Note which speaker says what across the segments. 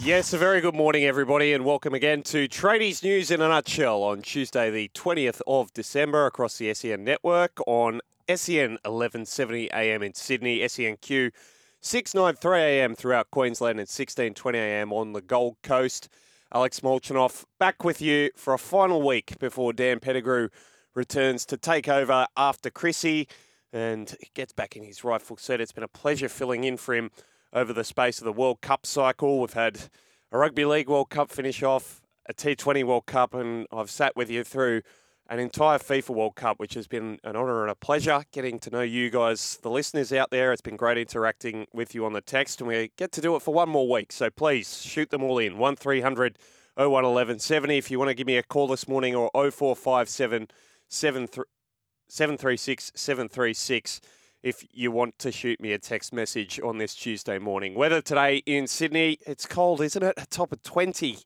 Speaker 1: Yes, a very good morning, everybody, and welcome again to Tradies News in a Nutshell on Tuesday, the 20th of December, across the SEN network on SEN 1170 AM in Sydney, SENQ 693 AM throughout Queensland, and 1620 AM on the Gold Coast. Alex Molchanoff back with you for a final week before Dan Pettigrew returns to take over after Chrissy and gets back in his rightful seat. It's been a pleasure filling in for him over the space of the World Cup cycle. We've had a Rugby League World Cup finish off, a T20 World Cup, and I've sat with you through an entire FIFA World Cup, which has been an honour and a pleasure getting to know you guys, the listeners out there. It's been great interacting with you on the text, and we get to do it for one more week. So please shoot them all in 1300 01 1170 if you want to give me a call this morning or 0457 736 736 if you want to shoot me a text message on this Tuesday morning. Weather today in Sydney, it's cold, isn't it? A top of 20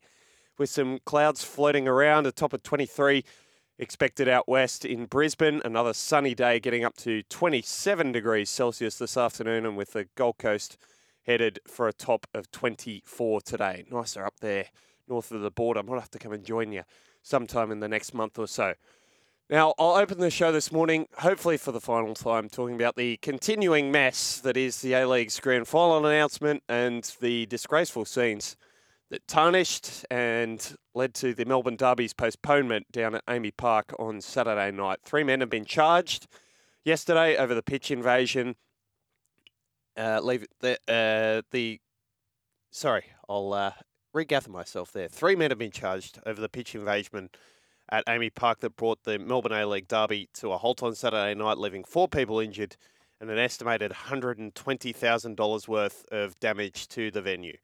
Speaker 1: with some clouds floating around, a top of 23 expected out west in Brisbane. Another sunny day getting up to 27 degrees Celsius this afternoon, and with the Gold Coast headed for a top of 24 today. Nicer up there north of the border. I might have to come and join you sometime in the next month or so. Now, I'll open the show this morning, hopefully for the final time, talking about the continuing mess that is the A League's grand final announcement and the disgraceful scenes that tarnished and led to the Melbourne Derby's postponement down at AAMI Park on Saturday night. Three men have been charged yesterday over the pitch invasion. Uh, leave the uh, the sorry, I'll uh, regather myself there. Three men have been charged over the pitch invasion at AAMI Park that brought the Melbourne A League derby to a halt on Saturday night, leaving four people injured and an estimated $120,000 worth of damage to the venue.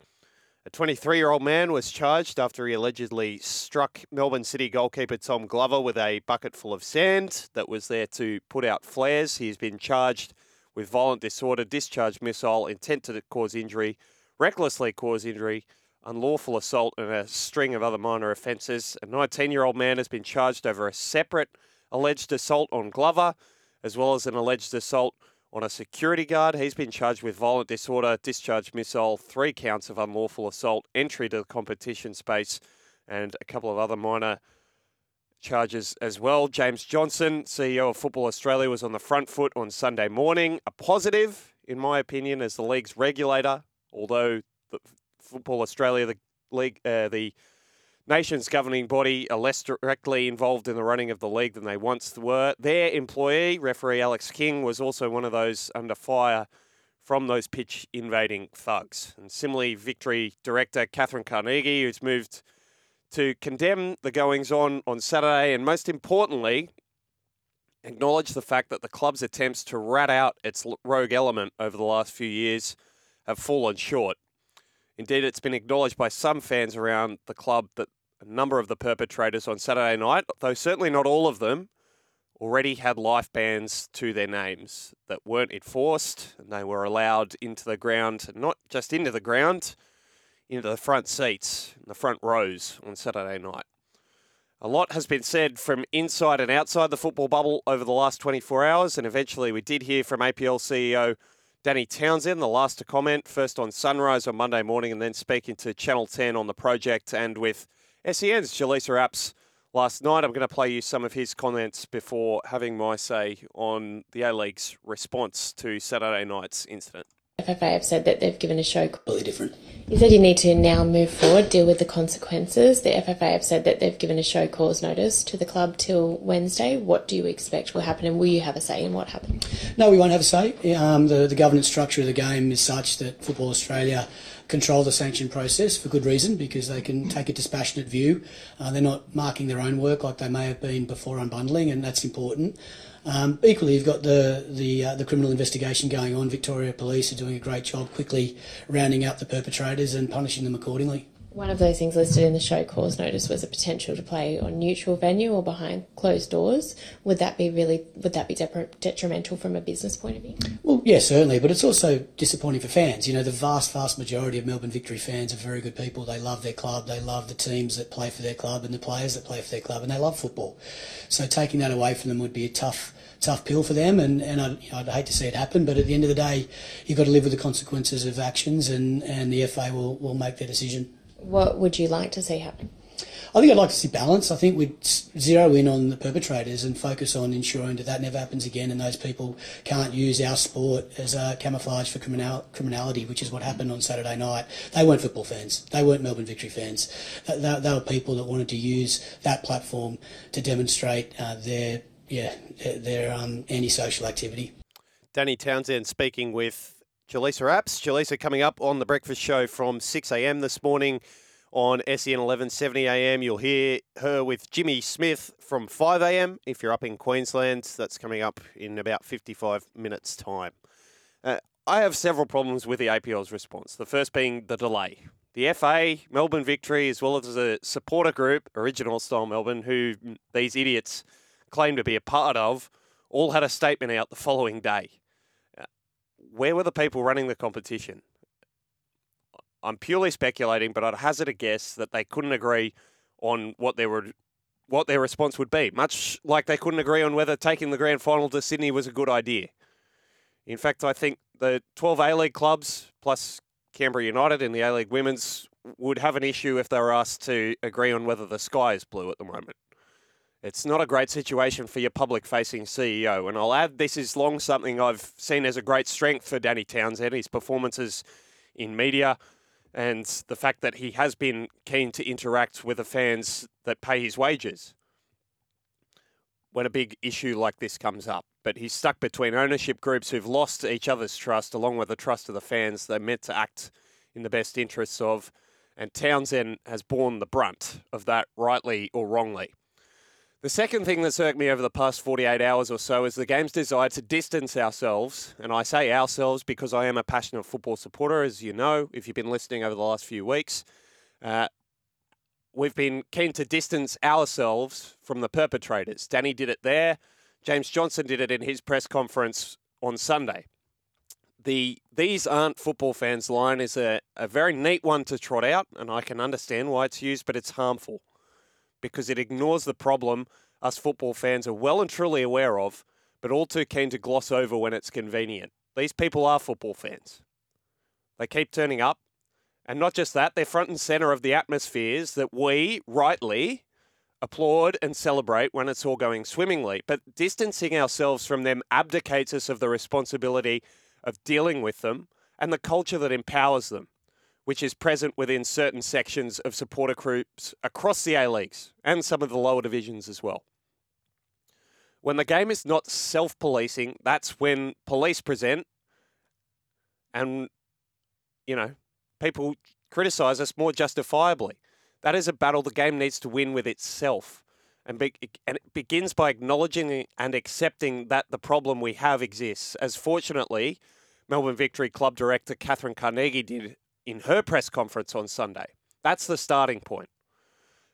Speaker 1: A 23 year old man was charged after he allegedly struck Melbourne City goalkeeper Tom Glover with a bucket full of sand that was there to put out flares. He's been charged with violent disorder, discharge missile, intent to cause injury, recklessly cause injury, unlawful assault, and a string of other minor offences. A 19 year old man has been charged over a separate alleged assault on Glover, as well as an alleged assault on a security guard. He's been charged with violent disorder, discharge missile, three counts of unlawful assault, entry to the competition space, and a couple of other minor charges as well. James Johnson, CEO of Football Australia, was on the front foot on Sunday morning. A positive, in my opinion, as the league's regulator, although Football Australia, the league, uh, the nation's governing body, are less directly involved in the running of the league than they once were. Their employee, referee Alex King, was also one of those under fire from those pitch invading thugs. And similarly, Victory director Catherine Carnegie, who's moved to condemn the goings on on Saturday, and most importantly, acknowledge the fact that the club's attempts to rat out its rogue element over the last few years have fallen short. Indeed, it's been acknowledged by some fans around the club that a number of the perpetrators on Saturday night, though certainly not all of them, already had life bans to their names that weren't enforced and they were allowed into the ground, not just into the ground, into the front seats, in the front rows on Saturday night. A lot has been said from inside and outside the football bubble over the last 24 hours, and eventually we did hear from APL CEO Danny Townsend, the last to comment, first on Sunrise on Monday morning, and then speaking to Channel 10 on the project, and with SEN's Jaleesa Apps last night. I'm going to play you some of his comments before having my say on the A League's response to Saturday night's incident.
Speaker 2: FFA have said that they've given a show.
Speaker 3: Completely different.
Speaker 2: You said you need to now move forward, deal with the consequences. The FFA have said that they've given a show cause notice to the club till Wednesday. What do you expect will happen, and will you have a say in what happens?
Speaker 3: No, we won't have a say. Um, the, the governance structure of the game is such that Football Australia control the sanction process for good reason because they can take a dispassionate view. Uh, they're not marking their own work like they may have been before unbundling, and that's important. Um, equally, you've got the the, uh, the criminal investigation going on. Victoria Police are doing a great job quickly rounding up the perpetrators and punishing them accordingly.
Speaker 2: One of those things listed in the show cause notice was a potential to play on neutral venue or behind closed doors. Would that be really would that be detrimental from a business point of view?
Speaker 3: Well, yeah, certainly, but it's also disappointing for fans. You know, the vast, vast majority of Melbourne Victory fans are very good people. They love their club, they love the teams that play for their club and the players that play for their club, and they love football. So taking that away from them would be a tough tough pill for them, and, and I'd, you know, I'd, hate to see it happen. But at the end of the day, you've got to live with the consequences of actions, and, and the FA will, will make their decision.
Speaker 2: What would you like to see happen?
Speaker 3: I think I'd like to see balance. I think we'd zero in on the perpetrators and focus on ensuring that that never happens again and those people can't use our sport as a camouflage for criminal, criminality, which is what happened on Saturday night. They weren't football fans. They weren't Melbourne Victory fans. They, they, they were people that wanted to use that platform to demonstrate uh, their yeah, their um, antisocial activity.
Speaker 1: Danny Townsend speaking with Jaleesa Apps. Jaleesa coming up on the breakfast show from 6 a.m. this morning on SEN 1170 a.m. You'll hear her with Jimmy Smith from 5 a.m. If you're up in Queensland, that's coming up in about 55 minutes' time. Uh, I have several problems with the APL's response. The first being the delay. The FA, Melbourne Victory, as well as the supporter group, Original Style Melbourne, who these idiots claim to be a part of, all had a statement out the following day. Uh, where were the people running the competition? I'm purely speculating, but I'd hazard a guess that they couldn't agree on what their what their response would be. Much like they couldn't agree on whether taking the grand final to Sydney was a good idea. In fact, I think the 12 A League clubs plus Canberra United and the A League Women's would have an issue if they were asked to agree on whether the sky is blue at the moment. It's not a great situation for your public facing CEO. And I'll add this is long something I've seen as a great strength for Danny Townsend, his performances in media and the fact that he has been keen to interact with the fans that pay his wages when a big issue like this comes up. But he's stuck between ownership groups who've lost each other's trust, along with the trust of the fans they're meant to act in the best interests of. And Townsend has borne the brunt of that, rightly or wrongly. The second thing that's irked me over the past 48 hours or so is the game's desire to distance ourselves, and I say ourselves because I am a passionate football supporter, as you know, if you've been listening over the last few weeks. Uh, we've been keen to distance ourselves from the perpetrators. Danny did it there. James Johnson did it in his press conference on Sunday. The these aren't football fans line is a, a very neat one to trot out, and I can understand why it's used, but it's harmful because it ignores the problem us football fans are well and truly aware of, but all too keen to gloss over when it's convenient. These people are football fans. They keep turning up. And not just that, they're front and centre of the atmospheres that we, rightly, applaud and celebrate when it's all going swimmingly. But distancing ourselves from them abdicates us of the responsibility of dealing with them and the culture that empowers them which is present within certain sections of supporter groups across the A Leagues and some of the lower divisions as well. When the game is not self policing, that's when police present and, you know, people criticise us more justifiably. That is a battle the game needs to win with itself. And, be, and it begins by acknowledging and accepting that the problem we have exists. As fortunately, Melbourne Victory Club director Catherine Carnegie did in her press conference on Sunday. That's the starting point.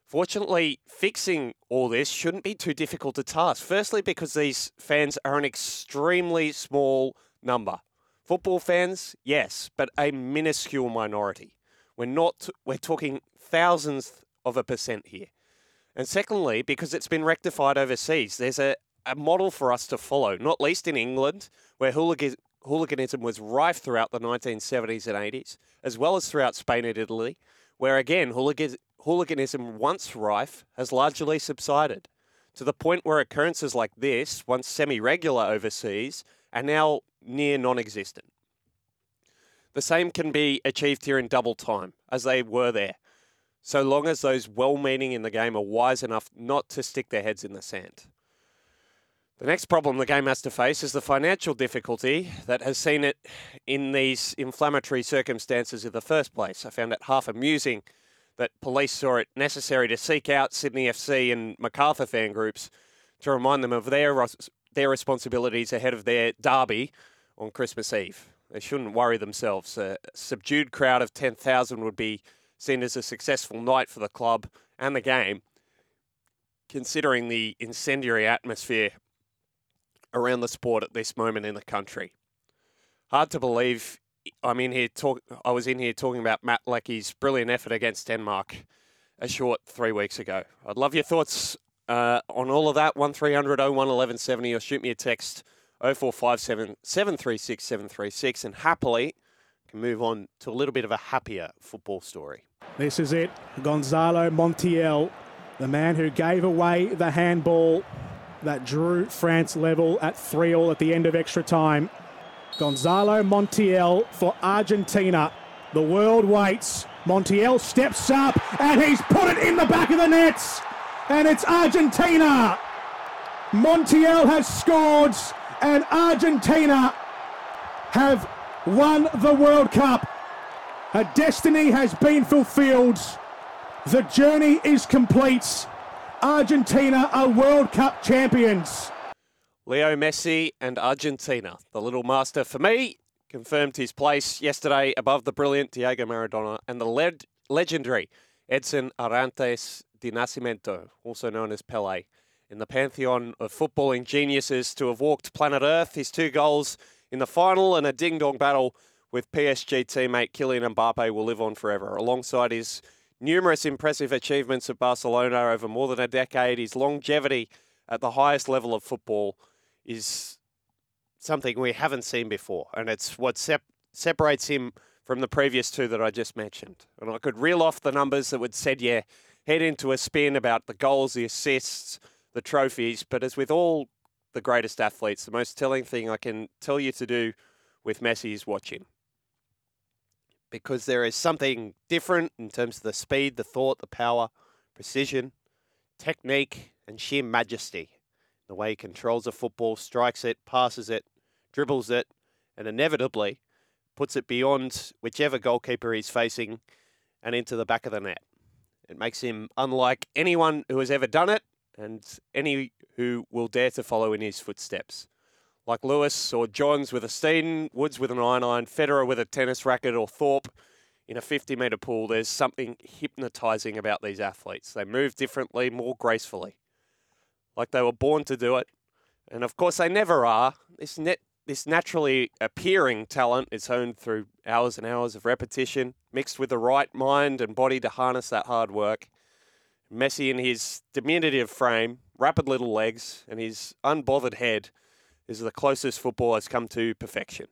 Speaker 1: Fortunately, fixing all this shouldn't be too difficult a task. Firstly, because these fans are an extremely small number. Football fans, yes, but a minuscule minority. We're not we're talking thousands of a percent here. And secondly, because it's been rectified overseas, there's a, a model for us to follow, not least in England, where hooligan, hooliganism was rife throughout the 1970s and 80s, as well as throughout Spain and Italy, where again, hooliganism once rife has largely subsided to the point where occurrences like this, once semi regular overseas, are now near non existent. The same can be achieved here in double time, as they were there, so long as those well meaning in the game are wise enough not to stick their heads in the sand. The next problem the game has to face is the financial difficulty that has seen it in these inflammatory circumstances in the first place. I found it half amusing that police saw it necessary to seek out Sydney FC and Macarthur fan groups to remind them of their their responsibilities ahead of their derby on Christmas Eve. They shouldn't worry themselves. A subdued crowd of 10,000 would be seen as a successful night for the club and the game, considering the incendiary atmosphere around the sport at this moment in the country. Hard to believe I'm in here talk. I was in here talking about Matt Leckie's brilliant effort against Denmark a short three weeks ago. I'd love your thoughts uh, on all of that. One 01 1170 or shoot me a text 0457 736 736 and happily can move on to a little bit of a happier football story.
Speaker 4: This is it. Gonzalo Montiel, the man who gave away the handball that drew France level at 3 all at the end of extra time. Gonzalo Montiel for Argentina. The world waits. Montiel steps up and he's put it in the back of the nets. And it's Argentina. Montiel has scored and Argentina have won the World Cup. A destiny has been fulfilled. The journey is complete. Argentina are World Cup champions.
Speaker 1: Leo Messi and Argentina, the little master for me, confirmed his place yesterday above the brilliant Diego Maradona and the le- legendary Edson Arantes de Nascimento, also known as Pele. In the pantheon of footballing geniuses to have walked planet Earth, his two goals in the final and a ding dong battle with PSG teammate Kylian Mbappe will live on forever. Alongside his numerous impressive achievements at Barcelona over more than a decade, his longevity at the highest level of football is something we haven't seen before, and it's what sep- separates him from the previous two that I just mentioned. And I could reel off the numbers that would said, yeah, head into a spin about the goals, the assists, the trophies. But as with all the greatest athletes, the most telling thing I can tell you to do with Messi is watch him. Because there is something different in terms of the speed, the thought, the power, precision, technique, and sheer majesty the way he controls a football, strikes it, passes it, dribbles it, and inevitably puts it beyond whichever goalkeeper he's facing and into the back of the net. It makes him unlike anyone who has ever done it and any who will dare to follow in his footsteps. Like Lewis or Johns with a Steeden, Woods with an iron iron, Federer with a tennis racket, or Thorpe in a 50 metre pool, there's something hypnotising about these athletes. They move differently, more gracefully like they were born to do it. And of course, they never are. This net, this naturally appearing talent is honed through hours and hours of repetition, mixed with the right mind and body to harness that hard work. Messi, in his diminutive frame, rapid little legs, and his unbothered head, is the closest football has come to perfection.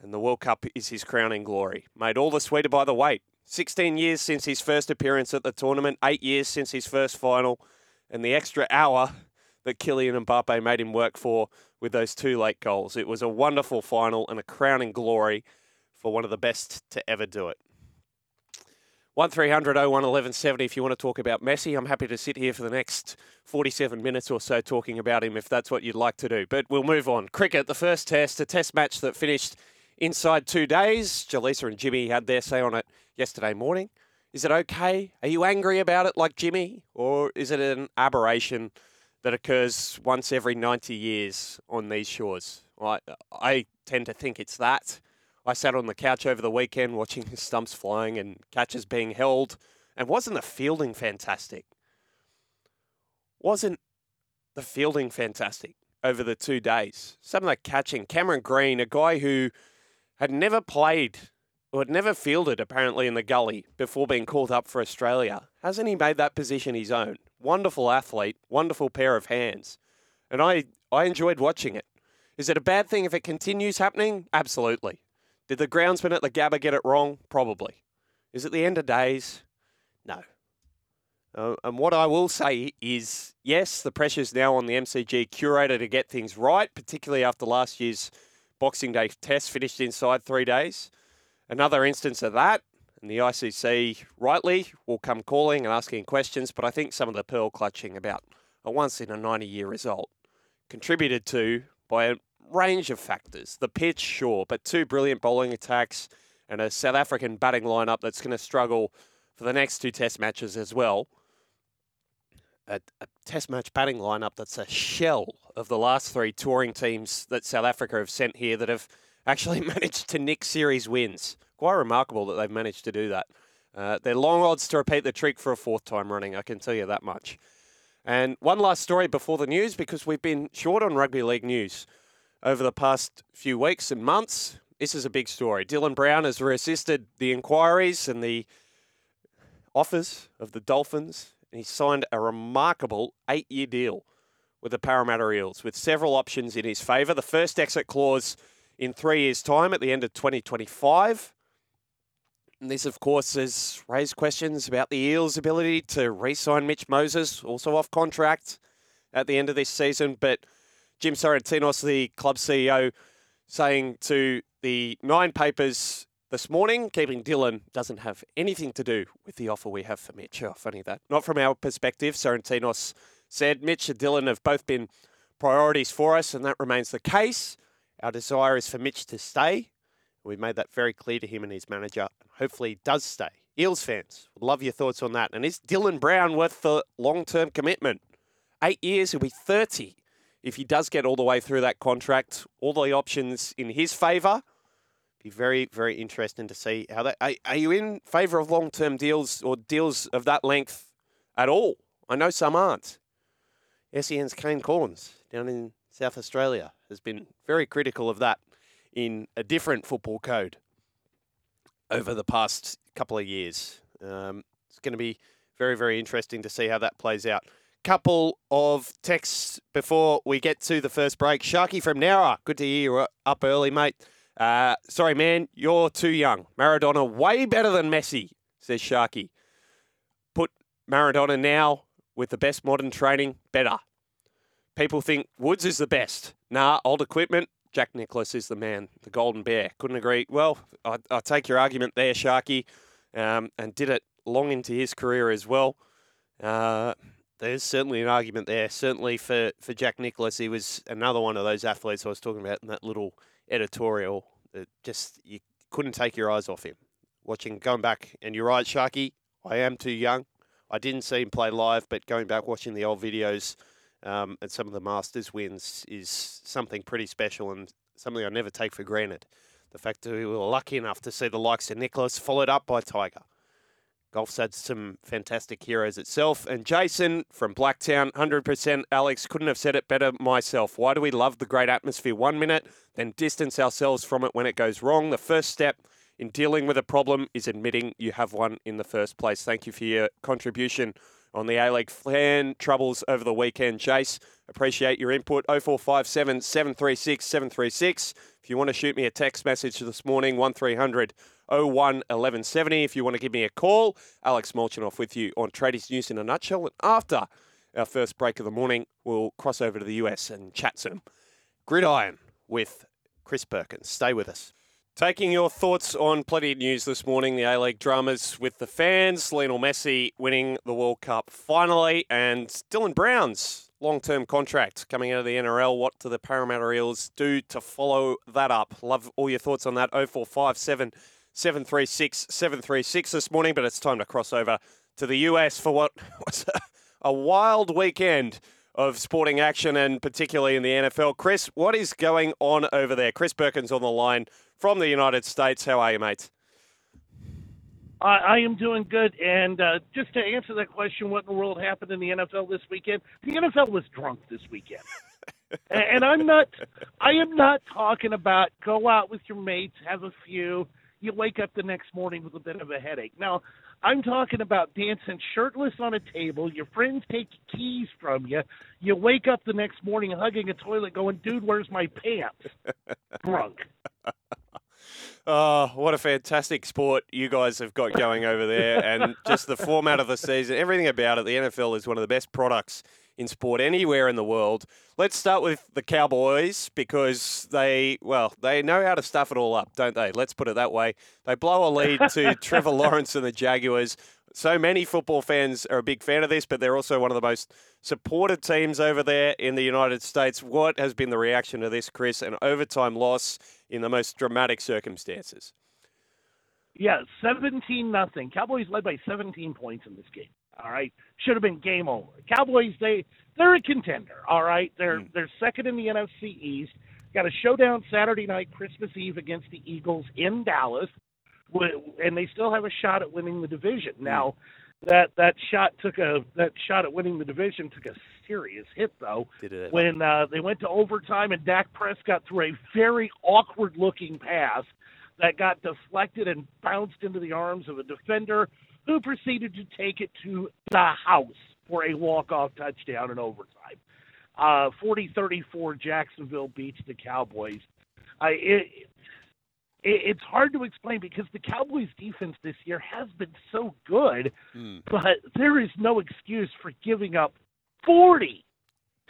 Speaker 1: And the World Cup is his crowning glory. Made all the sweeter by the wait. 16 years since his first appearance at the tournament, eight years since his first final and the extra hour that Kylian Mbappe made him work for with those two late goals. It was a wonderful final and a crowning glory for one of the best to ever do it. 1300 01 1170 if you want to talk about Messi. I'm happy to sit here for the next 47 minutes or so talking about him if that's what you'd like to do. But we'll move on. Cricket, the first test, a test match that finished inside two days. Jaleesa and Jimmy had their say on it yesterday morning. Is it okay? Are you angry about it like Jimmy? Or is it an aberration that occurs once every 90 years on these shores? I, I tend to think it's that. I sat on the couch over the weekend watching stumps flying and catches being held. And wasn't the fielding fantastic? Wasn't the fielding fantastic over the two days? Some of the catching. Cameron Green, a guy who had never played who had never fielded apparently in the gully before being called up for Australia. Hasn't he made that position his own? Wonderful athlete, wonderful pair of hands. And I, I enjoyed watching it. Is it a bad thing if it continues happening? Absolutely. Did the groundsman at the Gabba get it wrong? Probably. Is it the end of days? No. Uh, and what I will say is yes, the pressure's now on the MCG curator to get things right, particularly after last year's Boxing Day test finished inside three days. Another instance of that, and the ICC rightly will come calling and asking questions, but I think some of the pearl clutching about a once in a 90 year result contributed to by range of factors. The pitch, sure, but two brilliant bowling attacks and a South African batting lineup that's going to struggle for the next two test matches as well. A, a, test match batting lineup that's a shell of the last three touring teams that South Africa have sent here that have actually managed to nick series wins. Quite remarkable that they've managed to do that. Uh, they're long odds to repeat the trick for a fourth time running, I can tell you that much. And one last story before the news, because we've been short on rugby league news over the past few weeks and months. This is a big story. Dylan Brown has resisted the inquiries and the offers of the Dolphins, and he signed a remarkable eight year deal with the Parramatta Eels with several options in his favour. The first exit clause in three years' time at the end of 2025. And this, of course, has raised questions about the Eels' ability to re sign Mitch Moses, also off contract at the end of this season. But Jim Sarantinos, the club CEO, saying to the Nine Papers this morning, keeping Dylan doesn't have anything to do with the offer we have for Mitch. Oh, funny that. Not from our perspective. Sarantinos said Mitch and Dylan have both been priorities for us, and that remains the case. Our desire is for Mitch to stay. We've made that very clear to him and his manager. And hopefully, he does stay. Eels fans, love your thoughts on that. And is Dylan Brown worth the long term commitment? Eight years, he'll be 30 if he does get all the way through that contract. All the options in his favour. Be very, very interesting to see how that. Are, are you in favour of long term deals or deals of that length at all? I know some aren't. SEN's Kane Cornes down in South Australia has been very critical of that in a different football code over the past couple of years. Um, it's going to be very, very interesting to see how that plays out. Couple of texts before we get to the first break. Sharky from Nowra, good to hear you up early, mate. Uh, sorry, man, you're too young. Maradona way better than Messi, says Sharky. Put Maradona now with the best modern training, better. People think Woods is the best. Nah, old equipment, Jack Nicklaus is the man, the golden bear. Couldn't agree. Well, I, I take your argument there, Sharky, um, and did it long into his career as well. Uh, there's certainly an argument there. Certainly for, for Jack Nicklaus, he was another one of those athletes I was talking about in that little editorial. That just you couldn't take your eyes off him. Watching, going back, and you're right, Sharky. I am too young. I didn't see him play live, but going back watching the old videos um, and some of the Masters wins is something pretty special and something I never take for granted. The fact that we were lucky enough to see the likes of Nicklaus followed up by Tiger. Golf's had some fantastic heroes itself. And Jason from Blacktown, 100% Alex, couldn't have said it better myself. Why do we love the great atmosphere one minute, then distance ourselves from it when it goes wrong? The first step in dealing with a problem is admitting you have one in the first place. Thank you for your contribution on the A League fan troubles over the weekend. Chase, appreciate your input. 0457 736 736. If you want to shoot me a text message this morning, 1300 01 1170. If you want to give me a call, Alex Molchanoff with you on Tradies News in a nutshell. And after our first break of the morning, we'll cross over to the US and chat some gridiron with Chris Perkins. Stay with us. Taking your thoughts on plenty of news this morning, the A League dramas with the fans, Lionel Messi winning the World Cup finally, and Dylan Brown's long term contract coming out of the NRL. What do the Parramatta Eels do to follow that up? Love all your thoughts on that. 0457 736 736 this morning, but it's time to cross over to the US for what was a wild weekend of sporting action and particularly in the NFL. Chris, what is going on over there? Chris Perkins on the line from the United States. How are you, mate?
Speaker 5: I, am doing good. And uh, just to answer that question, what in the world happened in the NFL this weekend? The NFL was drunk this weekend. and I'm not. I am not talking about go out with your mates, have a few. You wake up the next morning with a bit of a headache. Now, I'm talking about dancing shirtless on a table. Your friends take keys from you. You wake up the next morning hugging a toilet, going, "Dude, where's my pants?" Drunk.
Speaker 1: Oh, what a fantastic sport you guys have got going over there. And just the format of the season, everything about it. The NFL is one of the best products in sport anywhere in the world. Let's start with the Cowboys because they, well, they know how to stuff it all up, don't they? Let's put it that way. They blow a lead to Trevor Lawrence and the Jaguars. So many football fans are a big fan of this, but they're also one of the most supported teams over there in the United States. What has been the reaction to this, Chris? An overtime loss in the most dramatic circumstances.
Speaker 5: Yeah, seventeen nothing. Cowboys led by seventeen points in this game. All right, should have been game over. Cowboys they they're a contender. All right, they're mm. they're second in the NFC East. Got a showdown Saturday night, Christmas Eve against the Eagles in Dallas. and they still have a shot at winning the division. Now, that that shot took a that shot at winning the division took a serious hit though
Speaker 1: Did it?
Speaker 5: when uh, they went to overtime and Dak Prescott threw a very awkward looking pass that got deflected and bounced into the arms of a defender who proceeded to take it to the house for a walk off touchdown in overtime. Uh, 40-34 Jacksonville beats the Cowboys. I it, it, it's hard to explain because the Cowboys defense this year has been so good,
Speaker 1: Mm.
Speaker 5: but there is no excuse for giving up 40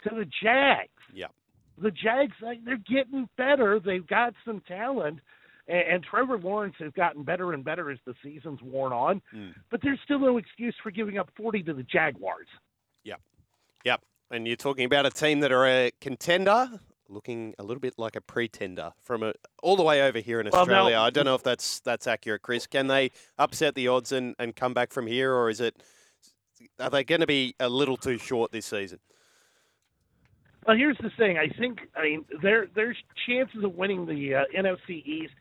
Speaker 5: to the Jags.
Speaker 1: Yeah.
Speaker 5: The Jags, they're getting better. They've got some talent, and, and Trevor Lawrence has gotten better and better as the season's worn on.
Speaker 1: Mm.
Speaker 5: But there's still no excuse for giving up 40 to the Jaguars.
Speaker 1: Yep. Yep. And you're talking about a team that are a contender, looking a little bit like a pretender from a, all the way over here in
Speaker 5: Well, now-
Speaker 1: Australia. I don't know if that's that's accurate, Chris. Can they upset the odds and, and come back from here, or is it are they going to be a little too short this season?
Speaker 5: Well, here's the thing. I think I mean their their chances of winning the uh, NFC East,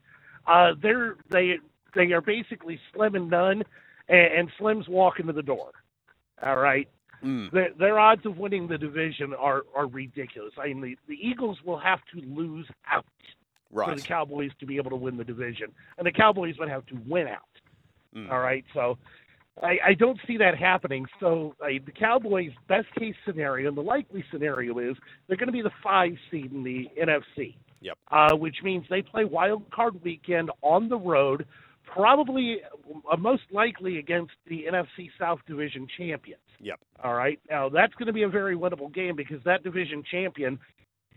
Speaker 5: uh, they're they they are basically slim and none, and, and Slim's walking to the door. All right,
Speaker 1: Mm.
Speaker 5: their, their odds of winning the division are are ridiculous. I mean the, the Eagles will have to lose out for the Cowboys to be able to win the division, and the Cowboys would have to win out.
Speaker 1: Mm.
Speaker 5: All right, so I, I don't see that happening. So I, the Cowboys' best case scenario, and the likely scenario is they're going to be the five seed in the NFC.
Speaker 1: Yep.
Speaker 5: Uh, which means they play wild card weekend on the road, probably uh, most likely against the NFC South Division champions.
Speaker 1: Yep.
Speaker 5: All right. Now that's going to be a very winnable game because that division champion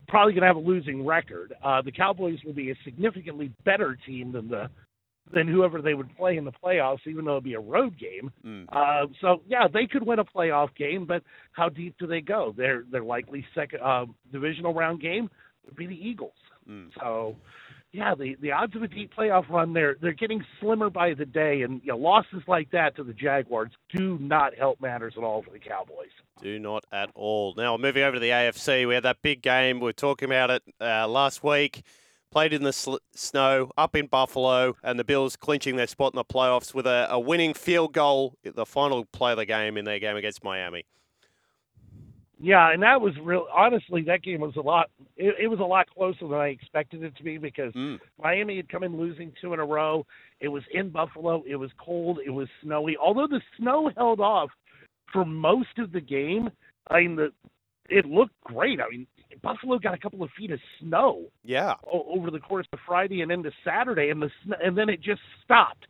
Speaker 5: probably going to have a losing record. Uh, the Cowboys will be a significantly better team than the than whoever they would play in the playoffs, even though it'd be a road game.
Speaker 1: Mm.
Speaker 5: Uh, so yeah, they could win a playoff game, but how deep do they go? Their their likely second uh, divisional round game would be the Eagles.
Speaker 1: Mm.
Speaker 5: So yeah, the the odds of a deep playoff run they're they're getting slimmer by the day, and you know, losses like that to the Jaguars do not help matters at all for the Cowboys.
Speaker 1: Do not at all. Now, moving over to the AFC, we had that big game. We were talking about it uh, last week. Played in the sl- snow up in Buffalo, and the Bills clinching their spot in the playoffs with a, a winning field goal, the final play of the game in their game against Miami.
Speaker 5: Yeah, and that was real. Honestly, that game was a lot. It, it was a lot closer than I expected it to be because
Speaker 1: Mm.
Speaker 5: Miami had come in losing two in a row. It was in Buffalo. It was cold. It was snowy. Although the snow held off for most of the game, I mean, the it looked great. I mean, Buffalo got a couple of feet of snow
Speaker 1: Yeah.
Speaker 5: over the course of Friday and into Saturday, and the and then it just stopped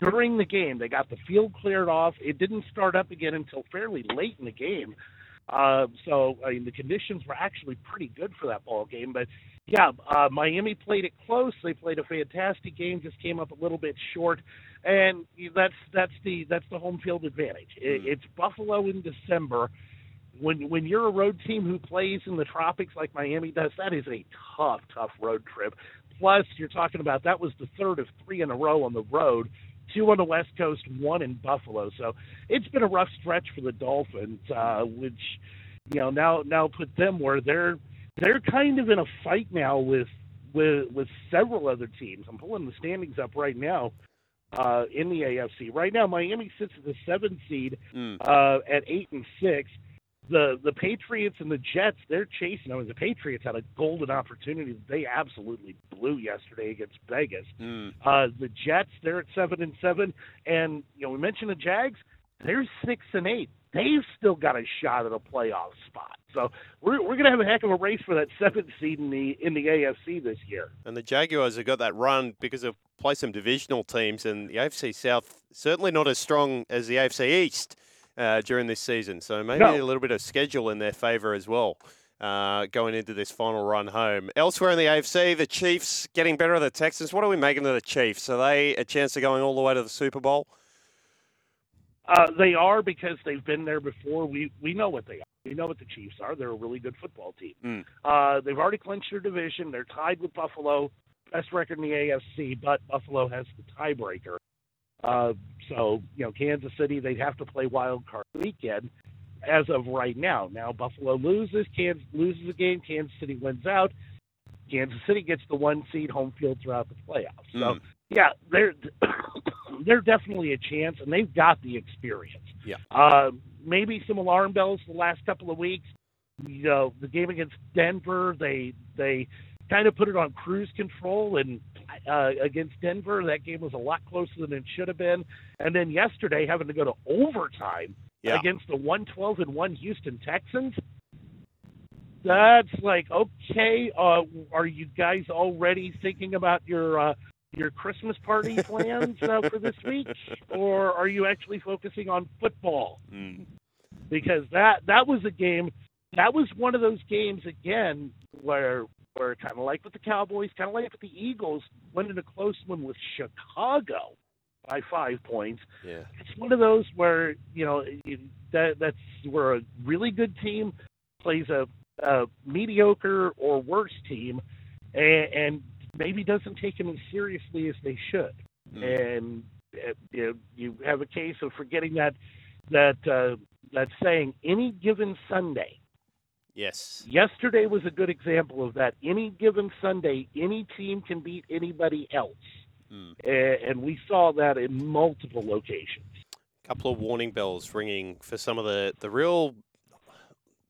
Speaker 5: during the game. They got the field cleared off. It didn't start up again until fairly late in the game. Uh, so I mean, the conditions were actually pretty good for that ball game. But yeah, uh, Miami played it close. They played a fantastic game. Just came up a little bit short, and that's that's the that's the home field advantage. It,
Speaker 1: Mm.
Speaker 5: it's Buffalo in December. When when you're a road team who plays in the tropics like Miami does, that is a tough, tough road trip. Plus, you're talking about that was the third of three in a row on the road, two on the West Coast, one in Buffalo. So it's been a rough stretch for the Dolphins, uh, which you know now now put them where they're they're kind of in a fight now with with with several other teams. I'm pulling the standings up right now uh, in the AFC. Right now, Miami sits at the seventh seed
Speaker 1: Mm.
Speaker 5: uh, at eight and six. The the Patriots and the Jets they're chasing. I mean, the Patriots had a golden opportunity that they absolutely blew yesterday against Vegas.
Speaker 1: Mm.
Speaker 5: Uh, the Jets they're at seven and seven, and you know we mentioned the Jags. They're six and eight. They've still got a shot at a playoff spot. So we're we're gonna have a heck of a race for that seventh seed in the in the AFC this year.
Speaker 1: And the Jaguars have got that run because they've played some divisional teams, and the AFC South certainly not as strong as the AFC East uh, during this season. So maybe
Speaker 5: No.
Speaker 1: a little bit of schedule in their favour as well. Uh, going into this final run home. Elsewhere in the AFC, the Chiefs getting better at the Texans. What are we making of the Chiefs? Are they a chance of going all the way to the Super Bowl?
Speaker 5: Uh, they are because they've been there before. We we know what they are. We know what the Chiefs are. They're a really good football team.
Speaker 1: Mm.
Speaker 5: Uh, they've already clinched their division. They're tied with Buffalo, best record in the AFC, but Buffalo has the tiebreaker. Uh, so you know, Kansas City they'd have to play wild card weekend. As of right now, now Buffalo loses, Kansas loses a game, Kansas City wins out. Kansas City gets the one seed home field throughout the playoffs. So
Speaker 1: Mm.
Speaker 5: yeah, they're they're definitely a chance, and they've got the experience.
Speaker 1: Yeah.
Speaker 5: Uh, maybe some alarm bells the last couple of weeks. You know, the game against Denver, they they kind of put it on cruise control, and uh, against Denver, that game was a lot closer than it should have been. And then yesterday, having to go to overtime
Speaker 1: Yeah.
Speaker 5: against the 112 and one Houston Texans. That's like okay. Uh, are you guys already thinking about your uh, your Christmas party plans uh, for this week, or are you actually focusing on football?
Speaker 1: Mm.
Speaker 5: Because that that was a game. That was one of those games again where where kind of like with the Cowboys, kind of like with the Eagles, went in a close one with Chicago by five points
Speaker 1: Yeah.
Speaker 5: it's one of those where you know you- that that's where a really good team plays a, a mediocre or worse team, and, and maybe doesn't take them as seriously as they should.
Speaker 1: Mm.
Speaker 5: And uh, you, know, you have a case of forgetting that that uh, that saying any given Sunday.
Speaker 1: Yes.
Speaker 5: Yesterday was a good example of that. Any given Sunday, any team can beat anybody else,
Speaker 1: Mm.
Speaker 5: And we saw that in multiple locations.
Speaker 1: A couple of warning bells ringing for some of the, the real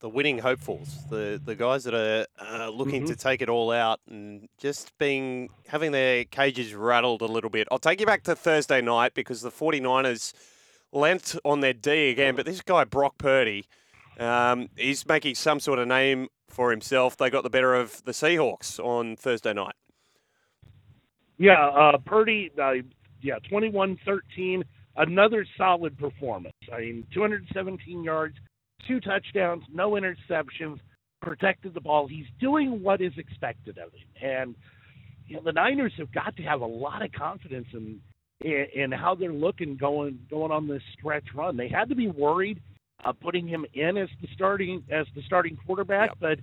Speaker 1: the winning hopefuls, the the guys that are uh, looking to take it all out and just being having their cages rattled a little bit. I'll take you back to Thursday night because the 49ers lent on their D again, but this guy Brock Purdy, um, he's making some sort of name for himself. They got the better of the Seahawks on Thursday night.
Speaker 5: Yeah, uh, Purdy, uh, yeah, 21-13, another solid performance. I mean, 217 yards, two touchdowns, no interceptions, protected the ball. He's doing what is expected of him. And you know, the Niners have got to have a lot of confidence in, in in how they're looking going going on this stretch run. They had to be worried uh, putting him in as the starting as the starting quarterback,
Speaker 1: Yep.
Speaker 5: but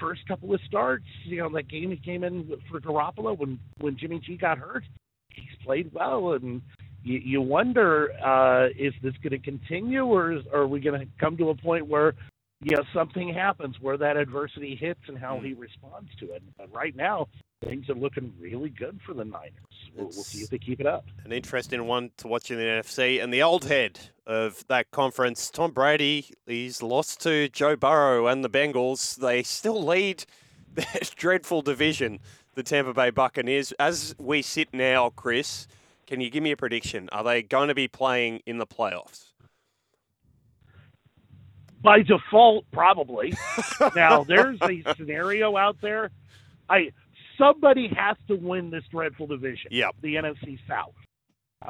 Speaker 5: first couple of starts, you know, that game he came in for Garoppolo when when Jimmy G got hurt, he's played well, and you, you wonder uh, is this going to continue, or is, or are we going to come to a point where you know something happens where that adversity hits and how he responds to it? But right now, things are looking really good for the Niners. We'll, we'll see if they keep it up.
Speaker 1: An interesting one to watch in the NFC. And the old head of that conference, Tom Brady, he's lost to Joe Burrow and the Bengals. They still lead this dreadful division, the Tampa Bay Buccaneers. As we sit now, Chris, can you give me a prediction? Are they going to be playing in the playoffs?
Speaker 5: by default, probably. now, there's a scenario out there. I somebody has to win this dreadful division.
Speaker 1: Yep.
Speaker 5: The NFC South.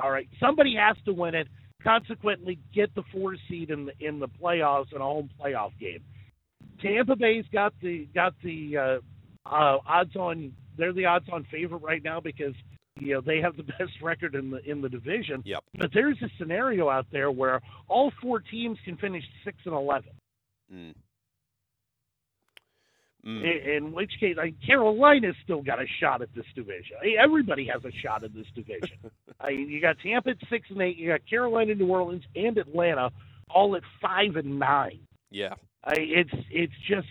Speaker 5: All right, somebody has to win it. Consequently, get the four seed in the in the playoffs in a home playoff game. Tampa Bay's got the got the uh, uh, odds on. They're the odds on favorite right now because you know they have the best record in the in the division.
Speaker 1: Yep.
Speaker 5: But there's a scenario out there where all four teams can finish six and eleven.
Speaker 1: Mm.
Speaker 5: In,
Speaker 1: Mm.
Speaker 5: in which case, I, Carolina's still got a shot at this division. Everybody has a shot at this division. I you got Tampa at six and eight. You got Carolina, New Orleans, and Atlanta all at five and nine.
Speaker 1: Yeah.
Speaker 5: I, it's it's just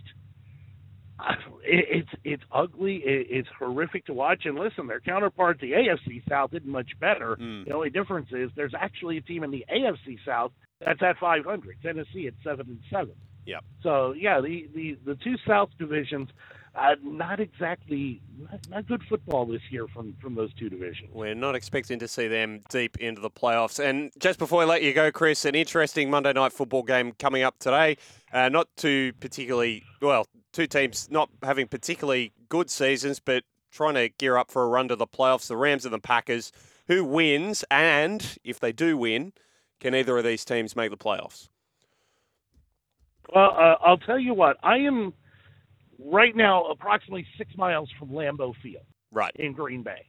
Speaker 5: it, it's it's ugly. It, it's horrific to watch. And listen, their counterpart, the AFC South, did much better.
Speaker 1: Mm.
Speaker 5: The only difference is there's actually a team in the AFC South that's at 500. Tennessee at seven and seven.
Speaker 1: Yep.
Speaker 5: So yeah, the the the two South divisions, uh, not exactly not, not good football this year from from those two divisions.
Speaker 1: We're not expecting to see them deep into the playoffs. And just before I let you go, Chris, an interesting Monday night football game coming up today. Uh, not too particularly, well, two teams not having particularly good seasons, but trying to gear up for a run to the playoffs. The Rams and the Packers. Who wins? And if they do win, can either of these teams make the playoffs?
Speaker 5: Well, uh, I'll tell you what. I am right now approximately six miles from Lambeau Field
Speaker 1: Right.
Speaker 5: in Green Bay.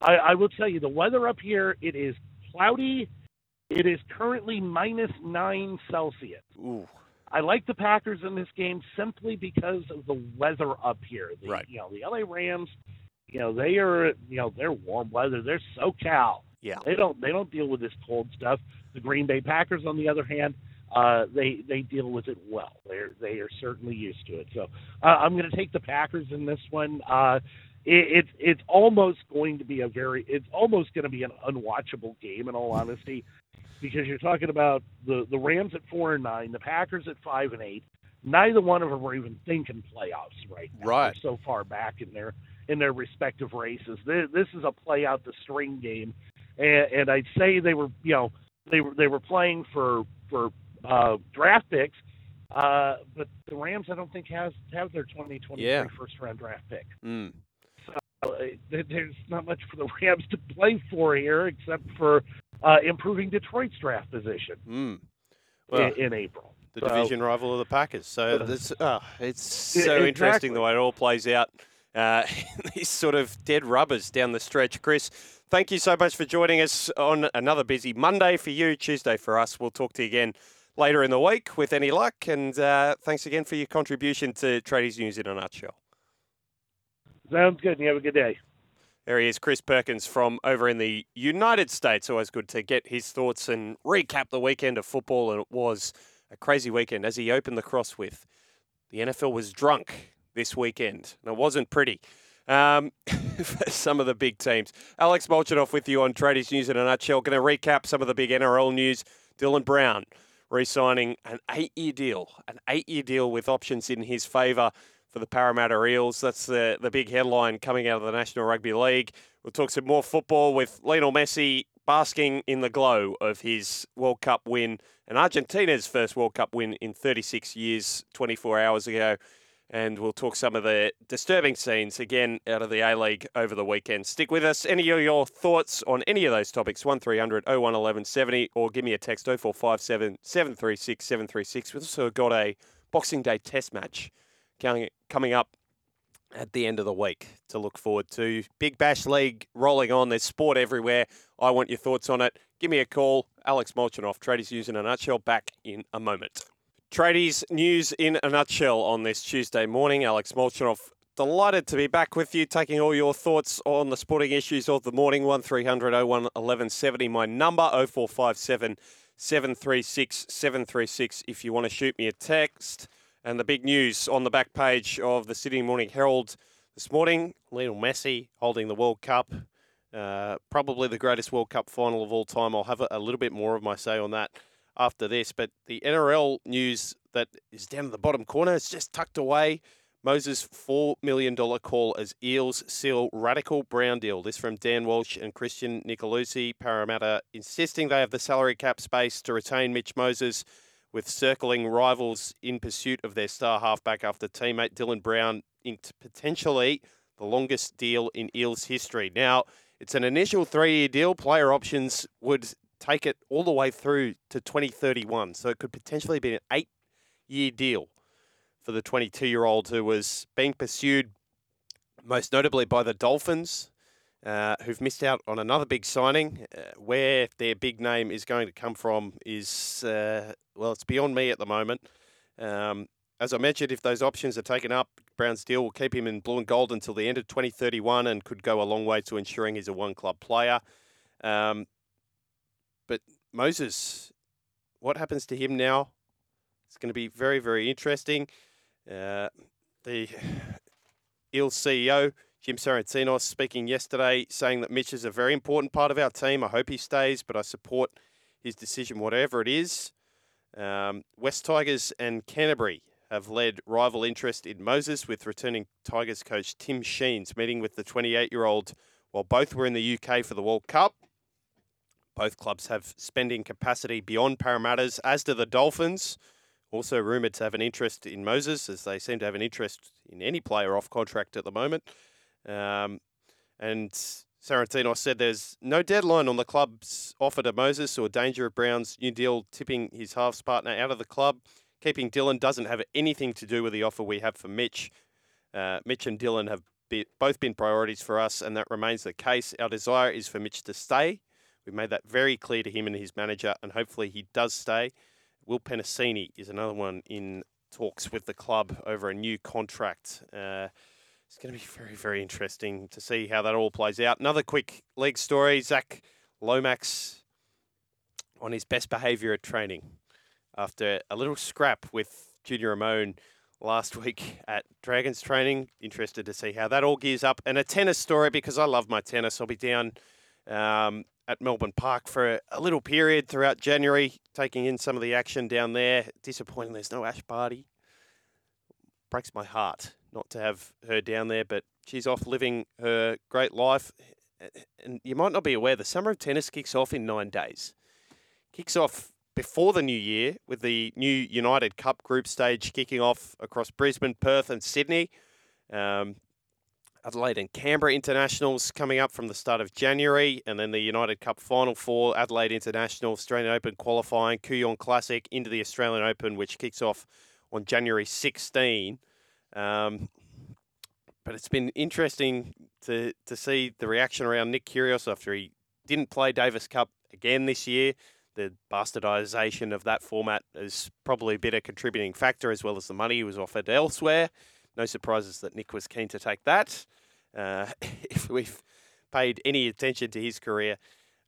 Speaker 5: I, I will tell you the weather up here. It is cloudy. It is currently minus nine Celsius.
Speaker 1: Ooh.
Speaker 5: I like the Packers in this game simply because of the weather up here. The,
Speaker 1: Right.
Speaker 5: You know, the LA Rams. You know, they are. You know, they're warm weather. They're SoCal.
Speaker 1: Yeah.
Speaker 5: They don't. They don't deal with this cold stuff. The Green Bay Packers, on the other hand, uh, they they deal with it well. They're they are certainly used to it. So uh, I'm going to take the Packers in this one. Uh, it, it's it's almost going to be a very it's almost going to be an unwatchable game in all honesty, because you're talking about the the Rams at four and nine, the Packers at five and eight. Neither one of them are even thinking playoffs right now.
Speaker 1: Right.
Speaker 5: They're so far back in their in their respective races. This, this is a play out the string game, and, and I'd say they were you know they were they were playing for for uh, draft picks. Uh, but the Rams, I don't think has have their 2023
Speaker 1: Yeah.
Speaker 5: first round draft pick.
Speaker 1: Mm.
Speaker 5: Uh, there's not much for the Rams to play for here except for uh, improving Detroit's draft position
Speaker 1: Mm.
Speaker 5: in,
Speaker 1: Well,
Speaker 5: in April.
Speaker 1: the
Speaker 5: So-
Speaker 1: division rival of the Packers. So
Speaker 5: Uh,
Speaker 1: this, oh, it's so interesting
Speaker 5: exactly.
Speaker 1: the way it all plays out. Uh, these sort of dead rubbers down the stretch. Chris, thank you so much for joining us on another busy Monday for you, Tuesday for us. We'll talk to you again later in the week with any luck. And uh, thanks again for your contribution to Tradies News in a nutshell.
Speaker 5: Sounds good. And you have a good day.
Speaker 1: There he is, Chris Perkins from over in the United States. Always good to get his thoughts and recap the weekend of football. And it was a crazy weekend as he opened the cross with. The NFL was drunk this weekend, and it wasn't pretty. Um, for some of the big teams. Alex Molchanoff with you on Tradies News in a nutshell. Going to recap some of the big NRL news. Dylan Brown re signing an eight year deal, an eight year deal with options in his favour for the Parramatta Eels. That's the, the big headline coming out of the National Rugby League. We'll talk some more football with Lionel Messi basking in the glow of his World Cup win and Argentina's first World Cup win in 36 years, 24 hours ago. And we'll talk some of the disturbing scenes again out of the A League over the weekend. Stick with us. Any of your thoughts on any of those topics, 1300 01 1170, or give me a text 0457 736 736. We've also got a Boxing Day test match coming up at the end of the week to look forward to. Big Bash League rolling on. There's sport everywhere. I want your thoughts on it. Give me a call. Alex Molchanoff, Tradies News in a nutshell, back in a moment. Tradies News in a nutshell on this Tuesday morning. Alex Molchanoff, delighted to be back with you, taking all your thoughts on the sporting issues of the morning. 1300 01 1170, my number 0457 736 736 if you want to shoot me a text. And the big news on the back page of the Sydney Morning Herald this morning Lionel Messi holding the World Cup. Uh, probably the greatest World Cup final of all time. I'll have a, a little bit more of my say on that after this. But the NRL news that is down in the bottom corner is just tucked away. Moses' $4 million call as Eels seal radical Brown deal. This from Dan Walsh and Christian Nicolussi. Parramatta insisting they have the salary cap space to retain Mitch Moses with circling rivals in pursuit of their star halfback after teammate Dylan Brown inked potentially the longest deal in Eels history. Now, it's an initial three year deal. Player options would take it all the way through to 2031. So it could potentially be an eight year deal for the 22 year old who was being pursued most notably by the Dolphins. Uh, who've missed out on another big signing. Uh, where their big name is going to come from is, uh, well, it's beyond me at the moment. Um, as I mentioned, if those options are taken up, Brown's deal will keep him in blue and gold until the end of 2031 and could go a long way to ensuring he's a one club player. Um, but Moses, what happens to him now? It's going to be very, very interesting. Uh, the Eels CEO, Jim Sarantinos, speaking yesterday, saying that Mitch is a very important part of our team. I hope he stays, but I support his decision, whatever it is. Um, Wests Tigers and Canterbury have led rival interest in Moses, with returning Tigers coach Tim Sheens meeting with the 28 year old while both were in the UK for the World Cup. Both clubs have spending capacity beyond Parramatta's, as do the Dolphins. Also rumoured to have an interest in Moses, as they seem to have an interest in any player off contract at the moment. Um, and Sarantinos said there's no deadline on the club's offer to Moses or danger of Brown's new deal tipping his halves partner out of the club. Keeping Dylan doesn't have anything to do with the offer we have for Mitch. Uh, Mitch and Dylan have be, both been priorities for us, and that remains the case. Our desire is for Mitch to stay. We've made that very clear to him and his manager, and hopefully he does stay. Will Penisini is another one in talks with the club over a new contract. Uh, it's going to be very, very interesting to see how that all plays out. Another quick league story Zac Lomax on his best behaviour at training after a little scrap with Junior Ramon last week at Dragons training. Interested to see how that all gears up. And a tennis story because I love my tennis. I'll be down um, at Melbourne Park for a little period throughout January, taking in some of the action down there. Disappointing there's no Ash Barty. Breaks my heart not to have her down there, but she's off living her great life. And you might not be aware, the summer of tennis kicks off in nine days. Kicks off before the new year with the new United Cup group stage kicking off across Brisbane, Perth, and Sydney. Um, Adelaide and Canberra internationals coming up from the start of January, and then the United Cup final four, Adelaide International, Australian Open qualifying, Kooyong Classic into the Australian Open, which kicks off on January 16. Um, but it's been interesting to to see the reaction around Nick Kyrgios after he didn't play Davis Cup again this year. The bastardisation of that format is probably a bit a contributing factor, as well as the money he was offered elsewhere. No surprises that Nick was keen to take that. Uh, if we've paid any attention to his career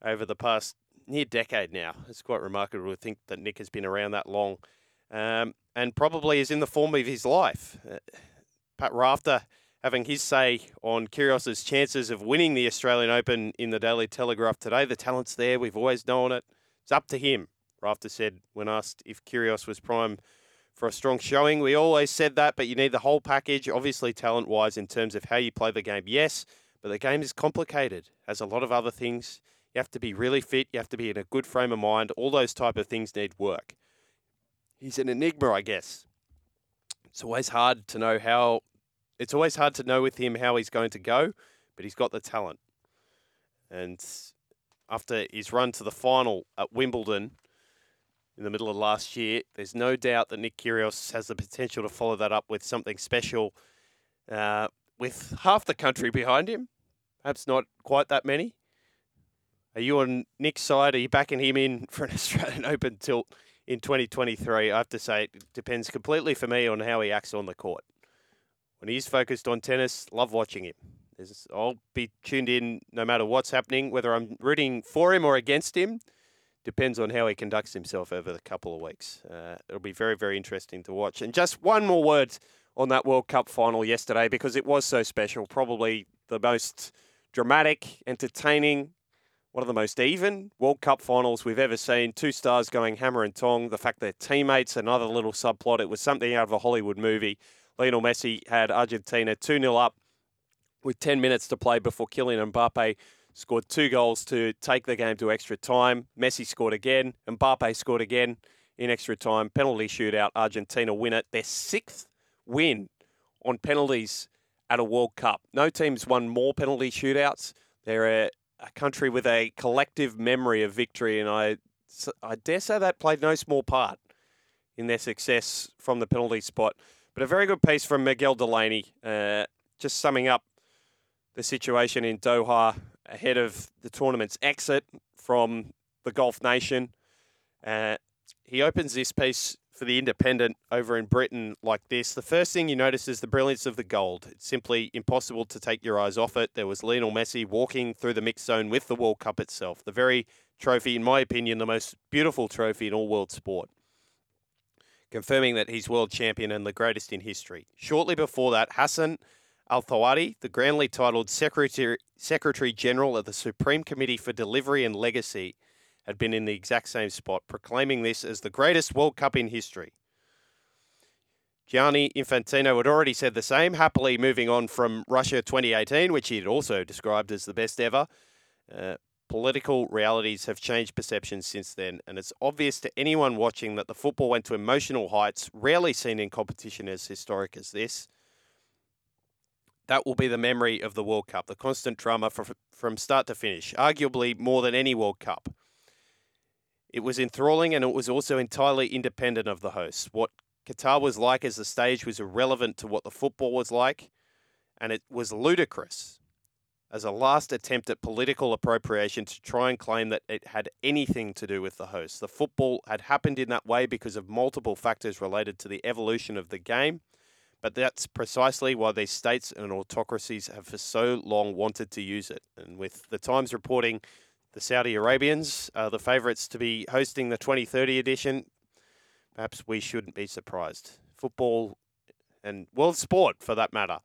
Speaker 1: over the past near decade now, it's quite remarkable to think that Nick has been around that long um, and probably is in the form of his life. Uh, Pat Rafter having his say on Kyrgios's chances of winning the Australian Open in the Daily Telegraph today. The talent's there. We've always known it. It's up to him. Rafter said when asked if Kyrgios was prime for a strong showing. We always said that, but you need the whole package, obviously talent wise in terms of how you play the game. Yes, but the game is complicated. Has a lot of other things. You have to be really fit. You have to be in a good frame of mind. All those type of things need work. He's an enigma, I guess. It's always hard to know how it's always hard to know with him how he's going to go, but he's got the talent. And after his run to the final at Wimbledon in the middle of last year, there's no doubt that Nick Kyrgios has the potential to follow that up with something special. Uh, with half the country behind him, perhaps not quite that many. Are you on Nick's side? Are you backing him in for an Australian Open tilt in 2023? I have to say, it depends completely for me on how he acts on the court when he's focused on tennis, love watching him. I'll be tuned in no matter what's happening, whether I'm rooting for him or against him. Depends on how he conducts himself over the couple of weeks. Uh, it'll be very, very interesting to watch. And just one more word on that World Cup final yesterday because it was so special. Probably the most dramatic, entertaining, one of the most even World Cup finals we've ever seen. Two stars going hammer and tong. The fact they're teammates, another little subplot. It was something out of a Hollywood movie. Lionel Messi had Argentina 2 0 up with 10 minutes to play before Kylian Mbappe scored two goals to take the game to extra time. Messi scored again. Mbappe scored again in extra time. Penalty shootout. Argentina win it. Their sixth win on penalties at a World Cup. No team's won more penalty shootouts. They're a, a country with a collective memory of victory, and I, I dare say that played no small part in their success from the penalty spot. But a very good piece from Miguel Delaney, uh, just summing up the situation in Doha ahead of the tournament's exit from the Gulf nation. Uh, he opens this piece for the Independent over in Britain like this. The first thing you notice is the brilliance of the gold. It's simply impossible to take your eyes off it. There was Lionel Messi walking through the mixed zone with the World Cup itself. The very trophy, in my opinion, the most beautiful trophy in all world sport confirming that he's world champion and the greatest in history. Shortly before that, Hassan Al Thawadi, the grandly titled Secretary, Secretary General of the Supreme Committee for Delivery and Legacy, had been in the exact same spot, proclaiming this as the greatest World Cup in history. Gianni Infantino had already said the same, happily moving on from Russia 2018, which he had also described as the best ever. Uh, Political realities have changed perceptions since then, and it's obvious to anyone watching that the football went to emotional heights rarely seen in competition as historic as this. That will be the memory of the World Cup, the constant drama from from start to finish, arguably more than any World Cup. It was enthralling and it was also entirely independent of the hosts. What Qatar was like as the stage was irrelevant to what the football was like, and it was ludicrous as a last attempt at political appropriation to try and claim that it had anything to do with the host. The football had happened in that way because of multiple factors related to the evolution of the game, but that's precisely why these states and autocracies have for so long wanted to use it. And with the Times reporting the Saudi Arabians are the favourites to be hosting the 2030 edition, perhaps we shouldn't be surprised. Football and world sport for that matter,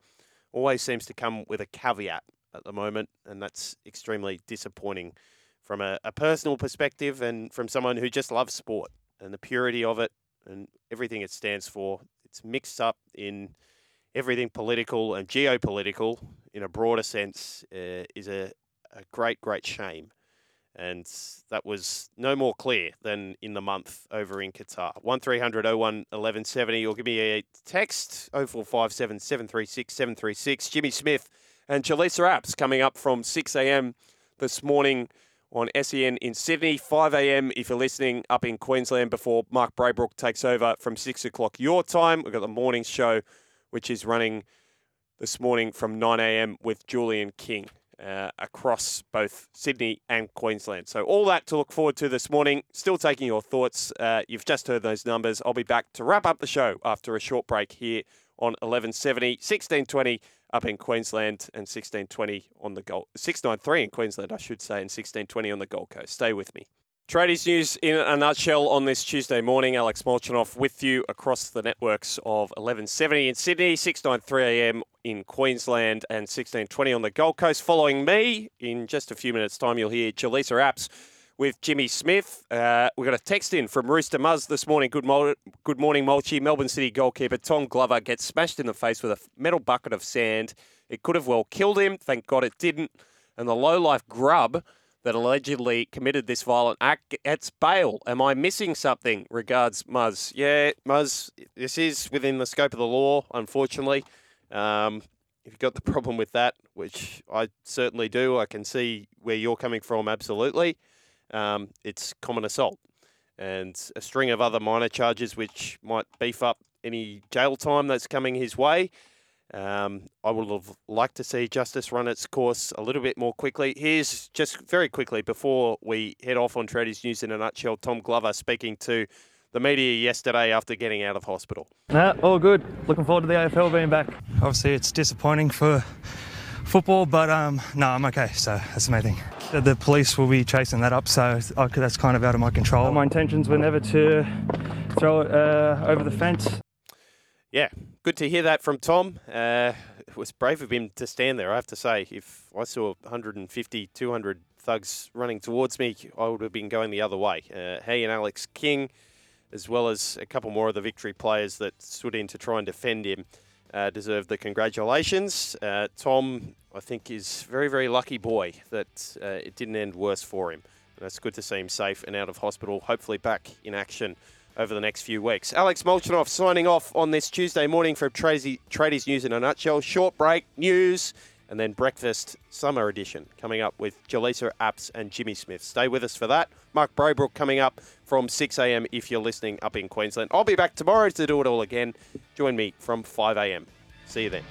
Speaker 1: always seems to come with a caveat at the moment, and that's extremely disappointing from a, a personal perspective and from someone who just loves sport and the purity of it and everything it stands for. It's mixed up in everything political and geopolitical in a broader sense uh, is a, a great, great shame. And that was no more clear than in the month over in Qatar. 1300 01 1170 or give me a text 0457 736 736. Jimmy Smith and Jaleesa Apps coming up from 6 a.m. this morning on SEN in Sydney, 5 a.m. if you're listening up in Queensland before Mark Braybrook takes over from 6 o'clock your time. We've got the morning show, which is running this morning from 9 a.m. with Julian King. Uh, across both Sydney and Queensland. So, all that to look forward to this morning. Still taking your thoughts. Uh, you've just heard those numbers. I'll be back to wrap up the show after a short break here on 1170, 1620 up in Queensland and 1620 on the Gold 693 in Queensland, I should say, and 1620 on the Gold Coast. Stay with me. Tradies news in a nutshell on this Tuesday morning. Alex Molchanov with you across the networks of 1170 in Sydney, 693 AM in Queensland, and 1620 on the Gold Coast. Following me in just a few minutes' time, you'll hear Jaleesa Apps with Jimmy Smith. Uh, we got a text in from Rooster Muzz this morning. Good, mo- good morning, Mulchi. Melbourne City goalkeeper Tom Glover gets smashed in the face with a metal bucket of sand. It could have well killed him. Thank God it didn't. And the low-life grub that allegedly committed this violent act gets bail. Am I missing something? Regards, Muzz. Yeah, Muzz, this is within the scope of the law, unfortunately. Um, if you've got the problem with that, which I certainly do, I can see where you're coming from, absolutely um, it's common assault and a string of other minor charges which might beef up any jail time that's coming his way. Um, I would have liked to see justice run its course a little bit more quickly. Here's just very quickly before we head off on Tradies News in a nutshell Tom Glover speaking to the media yesterday after getting out of hospital.
Speaker 6: No, all good. Looking forward to the AFL being back. Obviously, it's disappointing for football, but um, no, I'm okay. So that's the main thing. The police will be chasing that up, so that's kind of out of my control. My intentions were never to throw it uh, over the fence.
Speaker 1: Yeah, good to hear that from Tom. Uh, it was brave of him to stand there, I have to say. If I saw 150, 200 thugs running towards me, I would have been going the other way. Uh, he and Alex King, as well as a couple more of the victory players that stood in to try and defend him, uh, deserve the congratulations. Uh, Tom, I think, is very, very lucky boy that uh, it didn't end worse for him. And good to see him safe and out of hospital, hopefully back in action over the next few weeks. Alex Molchanoff signing off on this Tuesday morning from Tracy, Tradies News in a nutshell. Short break, news, and then breakfast summer edition coming up with Jaleesa Apps and Jimmy Smith. Stay with us for that. Mark Braybrook coming up from 6 a.m. if you're listening up in Queensland. I'll be back tomorrow to do it all again. Join me from 5 a.m. See you then.